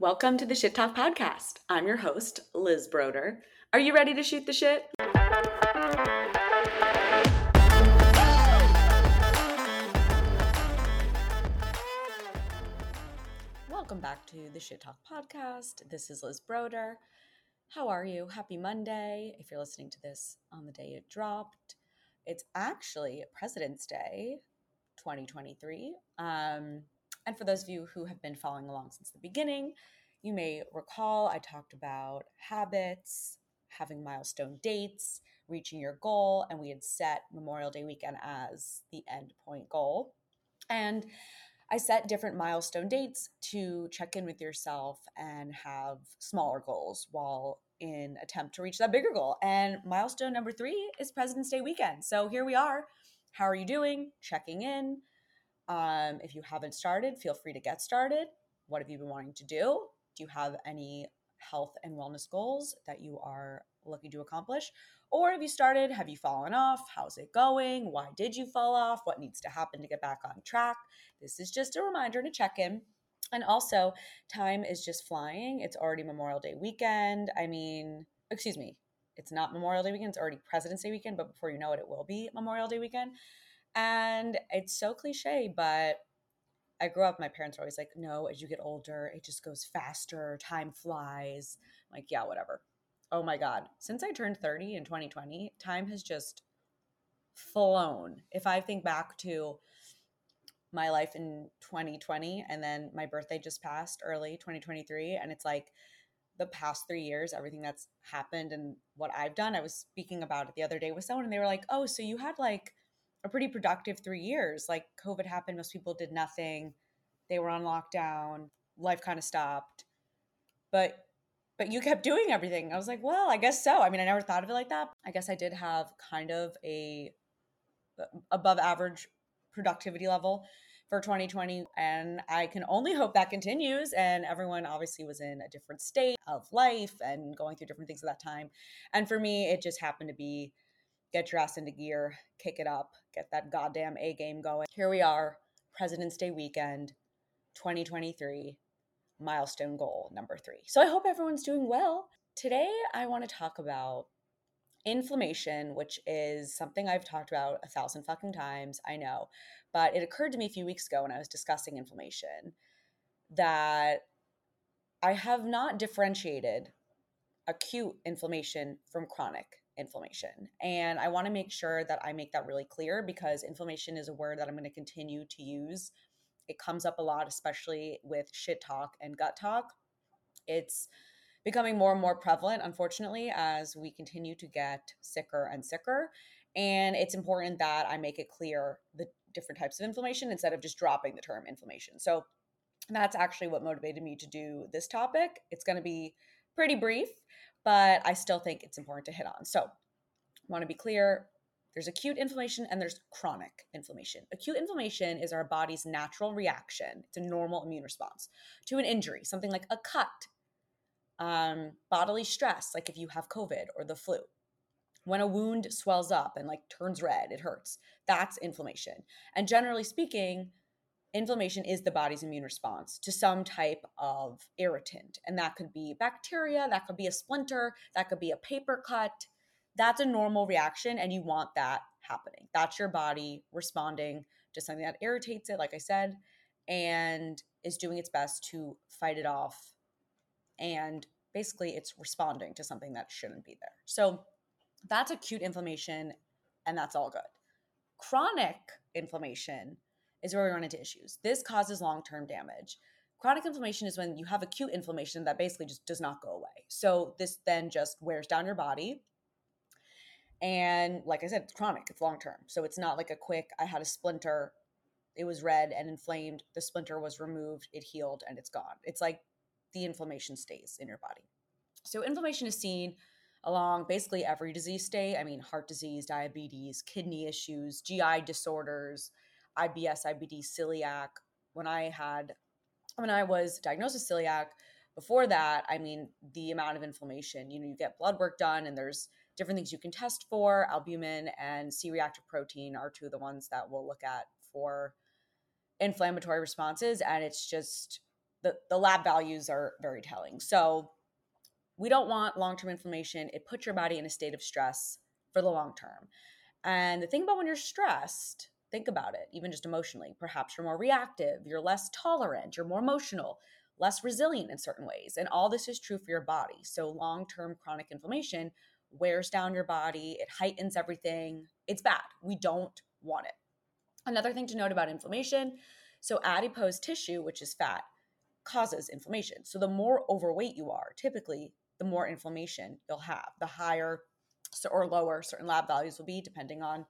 Welcome to the Shit Talk Podcast. I'm your host, Liz Broder. Are you ready to shoot the shit? Welcome back to the Shit Talk Podcast. This is Liz Broder. How are you? Happy Monday. If you're listening to this on the day it dropped, it's actually President's Day 2023. Um, and for those of you who have been following along since the beginning, you may recall I talked about habits, having milestone dates, reaching your goal, and we had set Memorial Day weekend as the end point goal. And I set different milestone dates to check in with yourself and have smaller goals while in attempt to reach that bigger goal. And milestone number 3 is President's Day weekend. So here we are. How are you doing? Checking in. Um, if you haven't started, feel free to get started. What have you been wanting to do? Do you have any health and wellness goals that you are looking to accomplish? Or have you started? Have you fallen off? How's it going? Why did you fall off? What needs to happen to get back on track? This is just a reminder to check in. And also, time is just flying. It's already Memorial Day weekend. I mean, excuse me, it's not Memorial Day weekend, it's already President's Day weekend, but before you know it, it will be Memorial Day weekend. And it's so cliche, but I grew up, my parents were always like, no, as you get older, it just goes faster, time flies. I'm like, yeah, whatever. Oh my God. Since I turned 30 in 2020, time has just flown. If I think back to my life in 2020 and then my birthday just passed early 2023, and it's like the past three years, everything that's happened and what I've done. I was speaking about it the other day with someone, and they were like, oh, so you had like a pretty productive three years. Like COVID happened, most people did nothing. They were on lockdown. Life kind of stopped. But but you kept doing everything. I was like, well, I guess so. I mean, I never thought of it like that. I guess I did have kind of a above average productivity level for 2020 and I can only hope that continues and everyone obviously was in a different state of life and going through different things at that time. And for me, it just happened to be get your ass into gear, kick it up, get that goddamn A game going. Here we are, President's Day weekend, 2023, milestone goal number three. So I hope everyone's doing well. Today, I want to talk about inflammation, which is something I've talked about a thousand fucking times, I know. But it occurred to me a few weeks ago when I was discussing inflammation that I have not differentiated acute inflammation from chronic inflammation. And I want to make sure that I make that really clear because inflammation is a word that I'm going to continue to use. It comes up a lot, especially with shit talk and gut talk. It's becoming more and more prevalent, unfortunately, as we continue to get sicker and sicker. And it's important that I make it clear the different types of inflammation instead of just dropping the term inflammation. So that's actually what motivated me to do this topic. It's going to be pretty brief but I still think it's important to hit on. So, want to be clear there's acute inflammation and there's chronic inflammation. Acute inflammation is our body's natural reaction, it's a normal immune response to an injury, something like a cut, um, bodily stress, like if you have COVID or the flu. When a wound swells up and like turns red, it hurts. That's inflammation. And generally speaking, inflammation is the body's immune response to some type of irritant. And that could be bacteria, that could be a splinter, that could be a paper cut. That's a normal reaction, and you want that happening. That's your body responding to something that irritates it, like I said, and is doing its best to fight it off. And basically, it's responding to something that shouldn't be there. So that's acute inflammation, and that's all good. Chronic inflammation is where we run into issues. This causes long term damage. Chronic inflammation is when you have acute inflammation that basically just does not go away. So this then just wears down your body. And like I said, it's chronic, it's long term. So it's not like a quick, I had a splinter, it was red and inflamed, the splinter was removed, it healed, and it's gone. It's like the inflammation stays in your body. So inflammation is seen along basically every disease state. I mean, heart disease, diabetes, kidney issues, GI disorders, IBS, IBD, celiac. When I had, when I was diagnosed with celiac, before that, I mean, the amount of inflammation, you know, you get blood work done and there's different things you can test for. Albumin and C reactive protein are two of the ones that we'll look at for inflammatory responses. And it's just, the, the lab values are very telling. So we don't want long-term inflammation. It puts your body in a state of stress for the long term. And the thing about when you're stressed, think about it, even just emotionally. Perhaps you're more reactive, you're less tolerant, you're more emotional, less resilient in certain ways. And all this is true for your body. So long term chronic inflammation wears down your body, it heightens everything. It's bad. We don't want it. Another thing to note about inflammation so, adipose tissue, which is fat, causes inflammation. So, the more overweight you are, typically, the more inflammation you'll have. The higher or lower certain lab values will be, depending on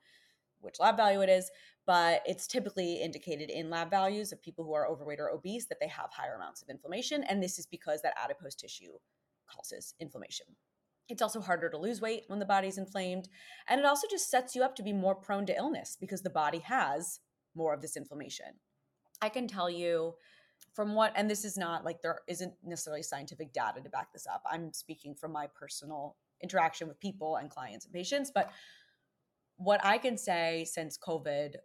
which lab value it is. But it's typically indicated in lab values of people who are overweight or obese that they have higher amounts of inflammation. And this is because that adipose tissue causes inflammation. It's also harder to lose weight when the body's inflamed. And it also just sets you up to be more prone to illness because the body has more of this inflammation. I can tell you from what, and this is not like there isn't necessarily scientific data to back this up. I'm speaking from my personal interaction with people and clients and patients. But what I can say since COVID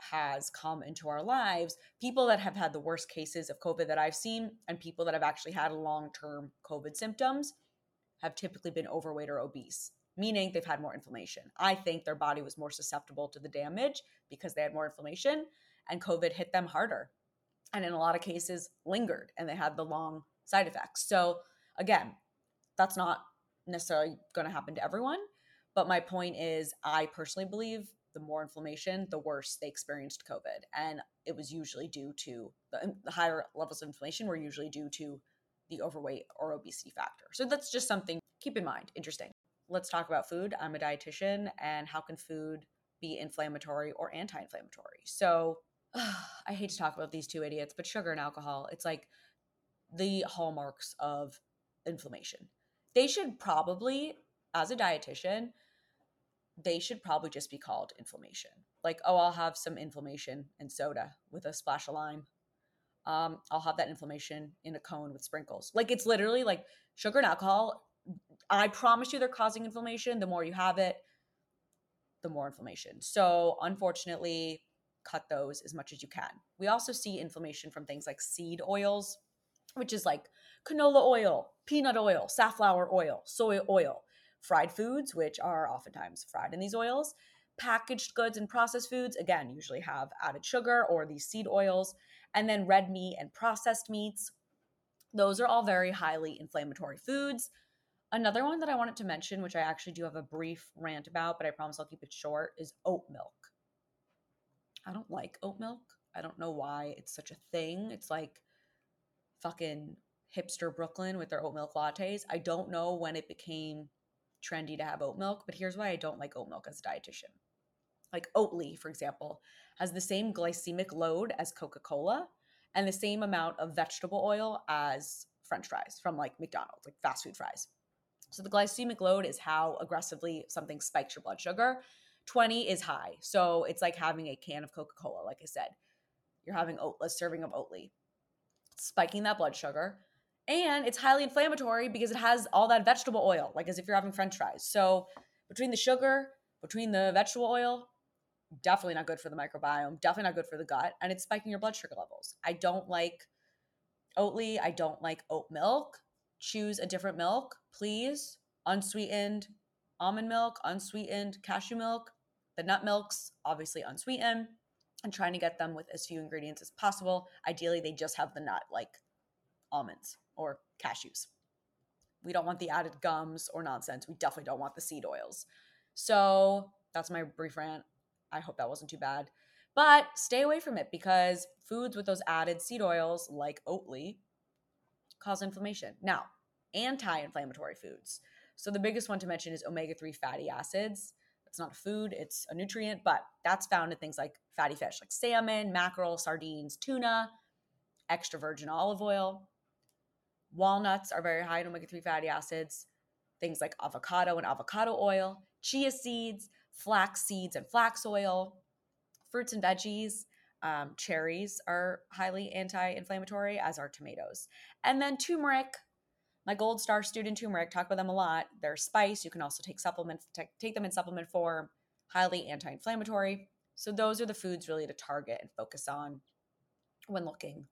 has come into our lives, people that have had the worst cases of COVID that I've seen and people that have actually had long term COVID symptoms have typically been overweight or obese, meaning they've had more inflammation. I think their body was more susceptible to the damage because they had more inflammation and COVID hit them harder. And in a lot of cases, lingered and they had the long side effects. So, again, that's not necessarily going to happen to everyone. But my point is, I personally believe the more inflammation, the worse they experienced COVID. And it was usually due to the, the higher levels of inflammation were usually due to the overweight or obesity factor. So that's just something keep in mind. Interesting. Let's talk about food. I'm a dietitian, and how can food be inflammatory or anti inflammatory? So uh, I hate to talk about these two idiots, but sugar and alcohol, it's like the hallmarks of inflammation. They should probably, as a dietitian, they should probably just be called inflammation. Like, oh, I'll have some inflammation and soda with a splash of lime um, I'll have that inflammation in a cone with sprinkles. Like it's literally like sugar and alcohol. I promise you they're causing inflammation. The more you have it, the more inflammation. So unfortunately, cut those as much as you can. We also see inflammation from things like seed oils, which is like canola oil, peanut oil, safflower oil, soy oil, fried foods, which are oftentimes fried in these oils, packaged goods and processed foods, again, usually have added sugar or these seed oils and then red meat and processed meats. Those are all very highly inflammatory foods. Another one that I wanted to mention, which I actually do have a brief rant about, but I promise I'll keep it short, is oat milk. I don't like oat milk. I don't know why it's such a thing. It's like fucking hipster Brooklyn with their oat milk lattes. I don't know when it became trendy to have oat milk, but here's why I don't like oat milk as a dietitian. Like Oatly, for example, has the same glycemic load as Coca Cola and the same amount of vegetable oil as French fries from like McDonald's, like fast food fries. So the glycemic load is how aggressively something spikes your blood sugar. 20 is high. So it's like having a can of Coca Cola, like I said. You're having a serving of Oatly, spiking that blood sugar. And it's highly inflammatory because it has all that vegetable oil, like as if you're having French fries. So between the sugar, between the vegetable oil, definitely not good for the microbiome, definitely not good for the gut, and it's spiking your blood sugar levels. I don't like Oatly, I don't like oat milk. Choose a different milk, please. Unsweetened almond milk, unsweetened cashew milk, the nut milks, obviously unsweetened, and trying to get them with as few ingredients as possible. Ideally, they just have the nut, like almonds or cashews. We don't want the added gums or nonsense. We definitely don't want the seed oils. So that's my brief rant. I hope that wasn't too bad. But stay away from it because foods with those added seed oils, like Oatly, cause inflammation. Now, anti inflammatory foods. So the biggest one to mention is omega 3 fatty acids. It's not a food, it's a nutrient, but that's found in things like fatty fish, like salmon, mackerel, sardines, tuna, extra virgin olive oil. Walnuts are very high in omega 3 fatty acids. Things like avocado and avocado oil, chia seeds, flax seeds and flax oil, fruits and veggies. Um, cherries are highly anti inflammatory, as are tomatoes. And then turmeric, my gold star student turmeric, talk about them a lot. They're spice. You can also take supplements, take, them in supplement form, highly anti inflammatory. So those are the foods really to target and focus on when looking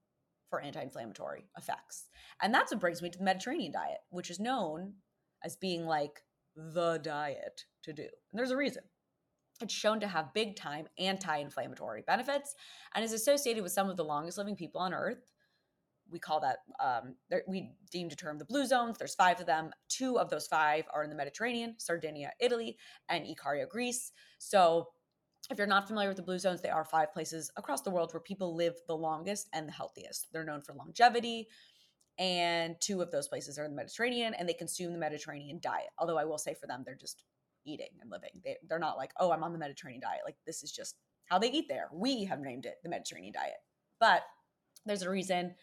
for anti inflammatory effects. And that's what brings me to the Mediterranean diet, which is known as being like the diet to do. And there's a reason. It's shown to have big time anti inflammatory benefits and is associated with some of the longest living people on earth. We call that, um, we deem to term the blue zones. There's five of them. Two of those five are in the Mediterranean Sardinia, Italy, and Ikaria, Greece. So if you're not familiar with the blue zones, they are five places across the world where people live the longest and the healthiest. They're known for longevity, and two of those places are in the Mediterranean, and they consume the Mediterranean diet. Although I will say for them, they're just eating and living. They, they're not like, oh, I'm on the Mediterranean diet. Like this is just how they eat there. We have named it the Mediterranean diet, but there's a reason.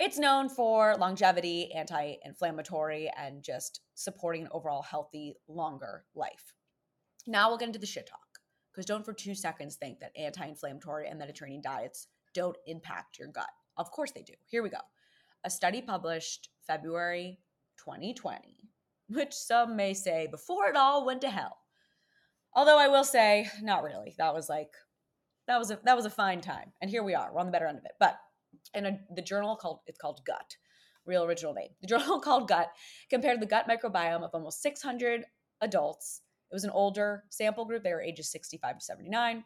It's known for longevity, anti inflammatory, and just supporting an overall healthy, longer life. Now we'll get into the shit talk. Because don't for two seconds think that anti inflammatory and Mediterranean diets don't impact your gut. Of course they do. Here we go. A study published February 2020, which some may say before it all went to hell. Although I will say, not really. That was like, that was a that was a fine time, and here we are. We're on the better end of it. But in a, the journal called it's called Gut, real original name. The journal called Gut compared the gut microbiome of almost 600 adults it was an older sample group. They were ages 65 to 79.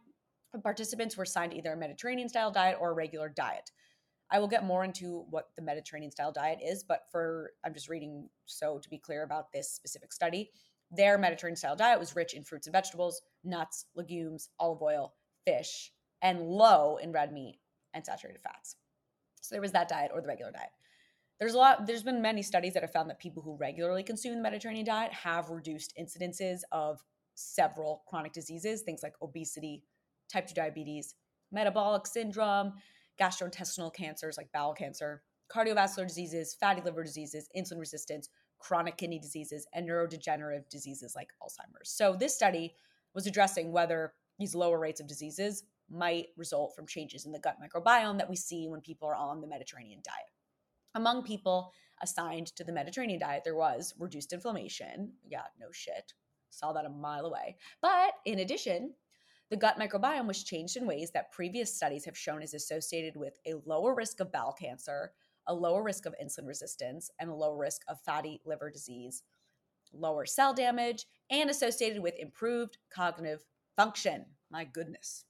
The participants were assigned either a Mediterranean style diet or a regular diet. I will get more into what the Mediterranean style diet is, but for I'm just reading so to be clear about this specific study, their Mediterranean style diet was rich in fruits and vegetables, nuts, legumes, olive oil, fish, and low in red meat and saturated fats. So there was that diet or the regular diet there's a lot there's been many studies that have found that people who regularly consume the mediterranean diet have reduced incidences of several chronic diseases things like obesity type 2 diabetes metabolic syndrome gastrointestinal cancers like bowel cancer cardiovascular diseases fatty liver diseases insulin resistance chronic kidney diseases and neurodegenerative diseases like alzheimer's. So this study was addressing whether these lower rates of diseases might result from changes in the gut microbiome that we see when people are on the mediterranean diet among people assigned to the Mediterranean diet, there was reduced inflammation. Yeah, no shit. Saw that a mile away. But in addition, the gut microbiome was changed in ways that previous studies have shown is associated with a lower risk of bowel cancer, a lower risk of insulin resistance, and a lower risk of fatty liver disease, lower cell damage, and associated with improved cognitive function. My goodness.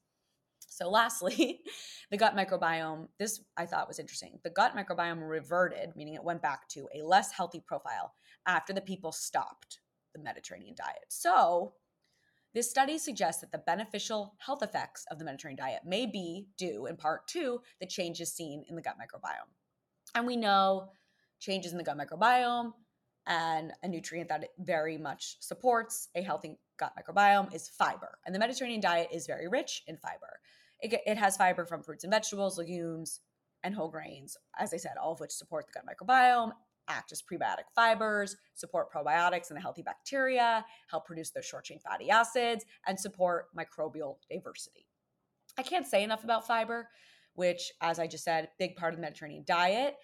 So, lastly, the gut microbiome, this I thought was interesting. The gut microbiome reverted, meaning it went back to a less healthy profile after the people stopped the Mediterranean diet. So, this study suggests that the beneficial health effects of the Mediterranean diet may be due in part to the changes seen in the gut microbiome. And we know changes in the gut microbiome and a nutrient that very much supports a healthy gut microbiome is fiber. And the Mediterranean diet is very rich in fiber. It, it has fiber from fruits and vegetables, legumes, and whole grains, as I said, all of which support the gut microbiome, act as prebiotic fibers, support probiotics and the healthy bacteria, help produce those short chain fatty acids, and support microbial diversity. I can't say enough about fiber, which, as I just said, big part of the Mediterranean diet.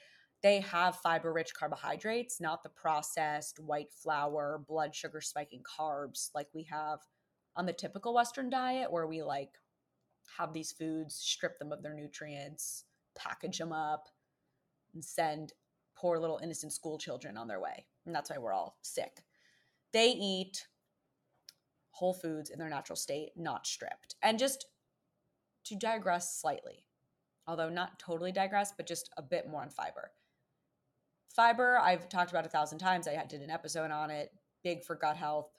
They have fiber rich carbohydrates, not the processed white flour, blood sugar spiking carbs like we have on the typical Western diet, where we like have these foods, strip them of their nutrients, package them up, and send poor little innocent school children on their way. And that's why we're all sick. They eat whole foods in their natural state, not stripped. And just to digress slightly, although not totally digress, but just a bit more on fiber. Fiber, I've talked about a thousand times. I did an episode on it. Big for gut health,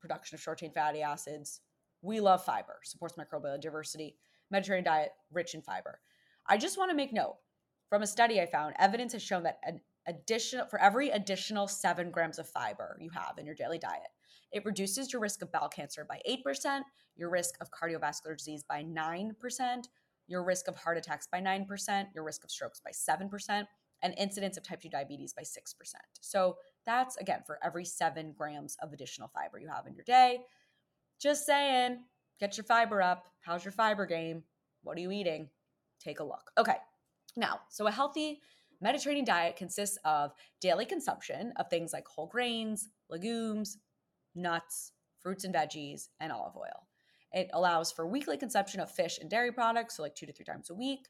production of short chain fatty acids, we love fiber, supports microbial diversity. Mediterranean diet, rich in fiber. I just want to make note from a study I found, evidence has shown that an additional for every additional seven grams of fiber you have in your daily diet, it reduces your risk of bowel cancer by 8%, your risk of cardiovascular disease by 9%, your risk of heart attacks by 9%, your risk of strokes by 7%, and incidence of type 2 diabetes by 6%. So that's again for every seven grams of additional fiber you have in your day. Just saying, get your fiber up. How's your fiber game? What are you eating? Take a look. Okay, now, so a healthy Mediterranean diet consists of daily consumption of things like whole grains, legumes, nuts, fruits and veggies, and olive oil. It allows for weekly consumption of fish and dairy products, so like two to three times a week,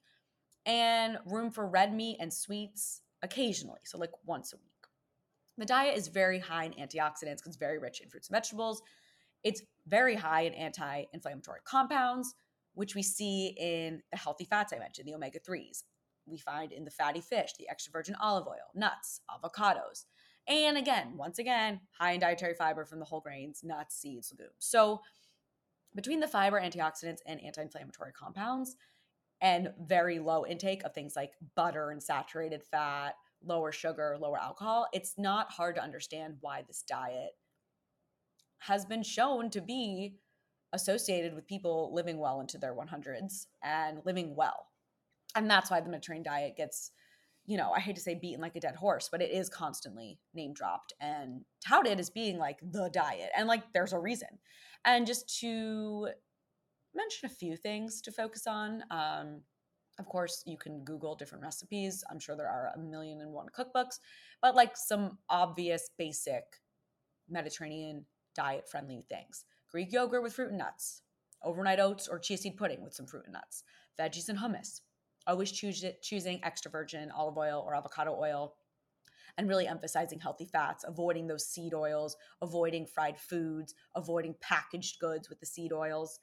and room for red meat and sweets occasionally, so like once a week. The diet is very high in antioxidants because it's very rich in fruits and vegetables. It's very high in anti inflammatory compounds, which we see in the healthy fats I mentioned, the omega 3s. We find in the fatty fish, the extra virgin olive oil, nuts, avocados. And again, once again, high in dietary fiber from the whole grains, nuts, seeds, legumes. So, between the fiber, antioxidants, and anti inflammatory compounds, and very low intake of things like butter and saturated fat, lower sugar, lower alcohol, it's not hard to understand why this diet has been shown to be associated with people living well into their 100s and living well. And that's why the Mediterranean diet gets, you know, I hate to say beaten like a dead horse, but it is constantly name dropped and touted as being like the diet. And like there's a reason. And just to mention a few things to focus on. Um, of course, you can Google different recipes. I'm sure there are a million and one cookbooks, but like some obvious basic Mediterranean diet friendly things Greek yogurt with fruit and nuts, overnight oats or chia seed pudding with some fruit and nuts, veggies and hummus. Always choose it, choosing extra virgin olive oil or avocado oil and really emphasizing healthy fats, avoiding those seed oils, avoiding fried foods, avoiding packaged goods with the seed oils.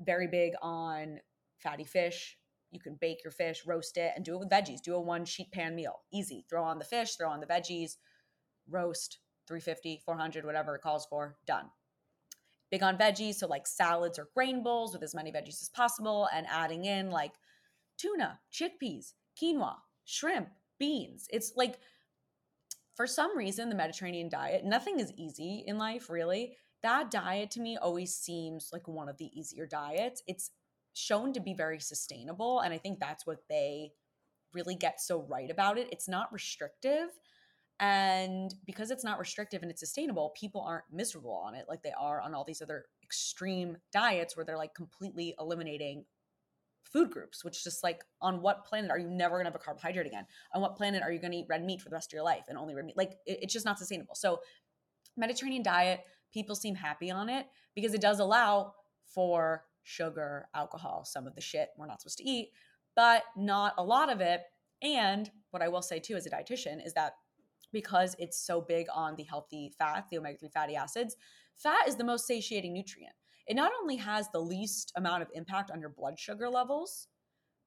Very big on fatty fish, you can bake your fish, roast it, and do it with veggies. Do a one sheet pan meal. Easy. Throw on the fish, throw on the veggies, roast 350, 400, whatever it calls for. Done. Big on veggies, so like salads or grain bowls with as many veggies as possible, and adding in like tuna, chickpeas, quinoa, shrimp, beans. It's like, for some reason, the Mediterranean diet, nothing is easy in life, really. That diet to me always seems like one of the easier diets. It's shown to be very sustainable. And I think that's what they really get so right about it. It's not restrictive. And because it's not restrictive and it's sustainable, people aren't miserable on it like they are on all these other extreme diets where they're like completely eliminating food groups, which is just like on what planet are you never gonna have a carbohydrate again? On what planet are you gonna eat red meat for the rest of your life and only red meat? Like it, it's just not sustainable. So Mediterranean diet, people seem happy on it because it does allow for sugar, alcohol, some of the shit we're not supposed to eat, but not a lot of it. And what I will say too as a dietitian is that because it's so big on the healthy fat, the omega 3 fatty acids, fat is the most satiating nutrient. It not only has the least amount of impact on your blood sugar levels,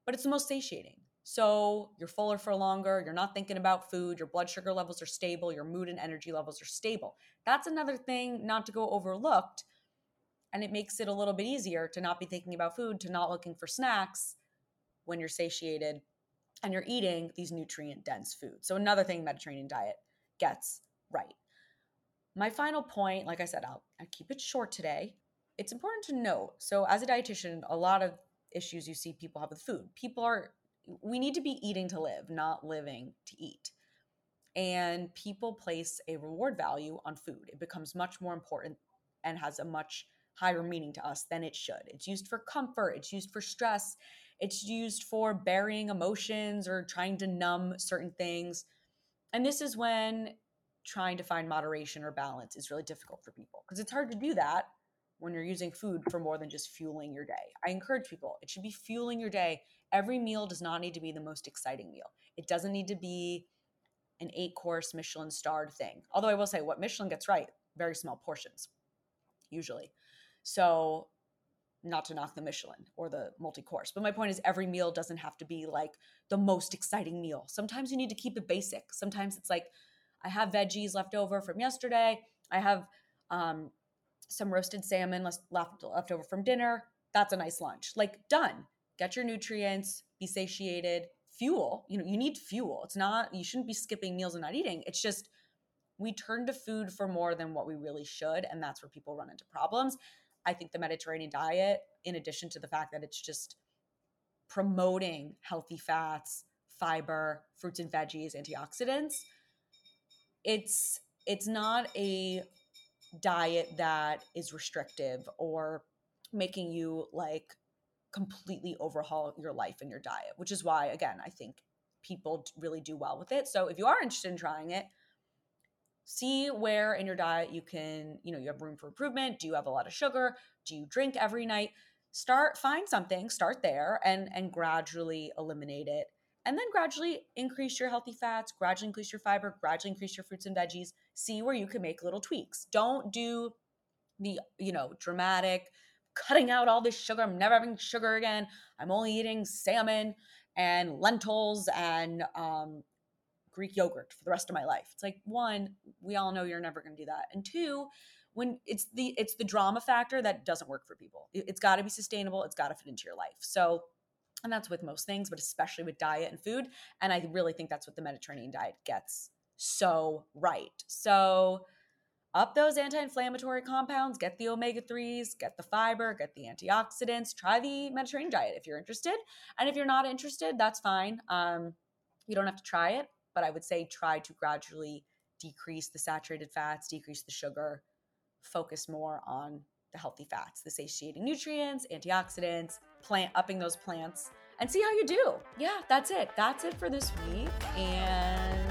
but it's the most satiating. So you're fuller for longer, you're not thinking about food, your blood sugar levels are stable, your mood and energy levels are stable. That's another thing not to go overlooked and it makes it a little bit easier to not be thinking about food, to not looking for snacks when you're satiated and you're eating these nutrient dense foods. So, another thing Mediterranean diet gets right. My final point, like I said, I'll, I'll keep it short today. It's important to note. So, as a dietitian, a lot of issues you see people have with food. People are, we need to be eating to live, not living to eat. And people place a reward value on food. It becomes much more important and has a much higher meaning to us than it should. It's used for comfort, it's used for stress, it's used for burying emotions or trying to numb certain things. And this is when trying to find moderation or balance is really difficult for people because it's hard to do that when you're using food for more than just fueling your day. I encourage people, it should be fueling your day. Every meal does not need to be the most exciting meal. It doesn't need to be an eight course Michelin starred thing. Although I will say, what Michelin gets right, very small portions, usually. So, not to knock the Michelin or the multi course, but my point is every meal doesn't have to be like the most exciting meal. Sometimes you need to keep it basic. Sometimes it's like, I have veggies left over from yesterday. I have um, some roasted salmon left, left, left over from dinner. That's a nice lunch. Like, done. Get your nutrients, be satiated, fuel. You know, you need fuel. It's not, you shouldn't be skipping meals and not eating. It's just, we turn to food for more than what we really should. And that's where people run into problems. I think the Mediterranean diet, in addition to the fact that it's just promoting healthy fats, fiber, fruits and veggies, antioxidants, it's it's not a diet that is restrictive or making you like completely overhaul your life and your diet, which is why again, I think people really do well with it. So if you are interested in trying it, see where in your diet you can you know you have room for improvement do you have a lot of sugar do you drink every night start find something, start there and and gradually eliminate it. And then gradually increase your healthy fats, gradually increase your fiber, gradually increase your fruits and veggies. See where you can make little tweaks. Don't do the, you know, dramatic cutting out all this sugar. I'm never having sugar again. I'm only eating salmon and lentils and um, Greek yogurt for the rest of my life. It's like one, we all know you're never going to do that, and two, when it's the it's the drama factor that doesn't work for people. It, it's got to be sustainable. It's got to fit into your life. So, and that's with most things, but especially with diet and food. And I really think that's what the Mediterranean diet gets so right. So up those anti-inflammatory compounds get the omega-3s get the fiber get the antioxidants try the mediterranean diet if you're interested. And if you're not interested that's fine. Um, you don't have to try it but i would say try to gradually decrease the saturated fats decrease the sugar focus more on the healthy fats the satiating nutrients antioxidants plant upping those plants and see how you do. Yeah that's it. That's it for this week and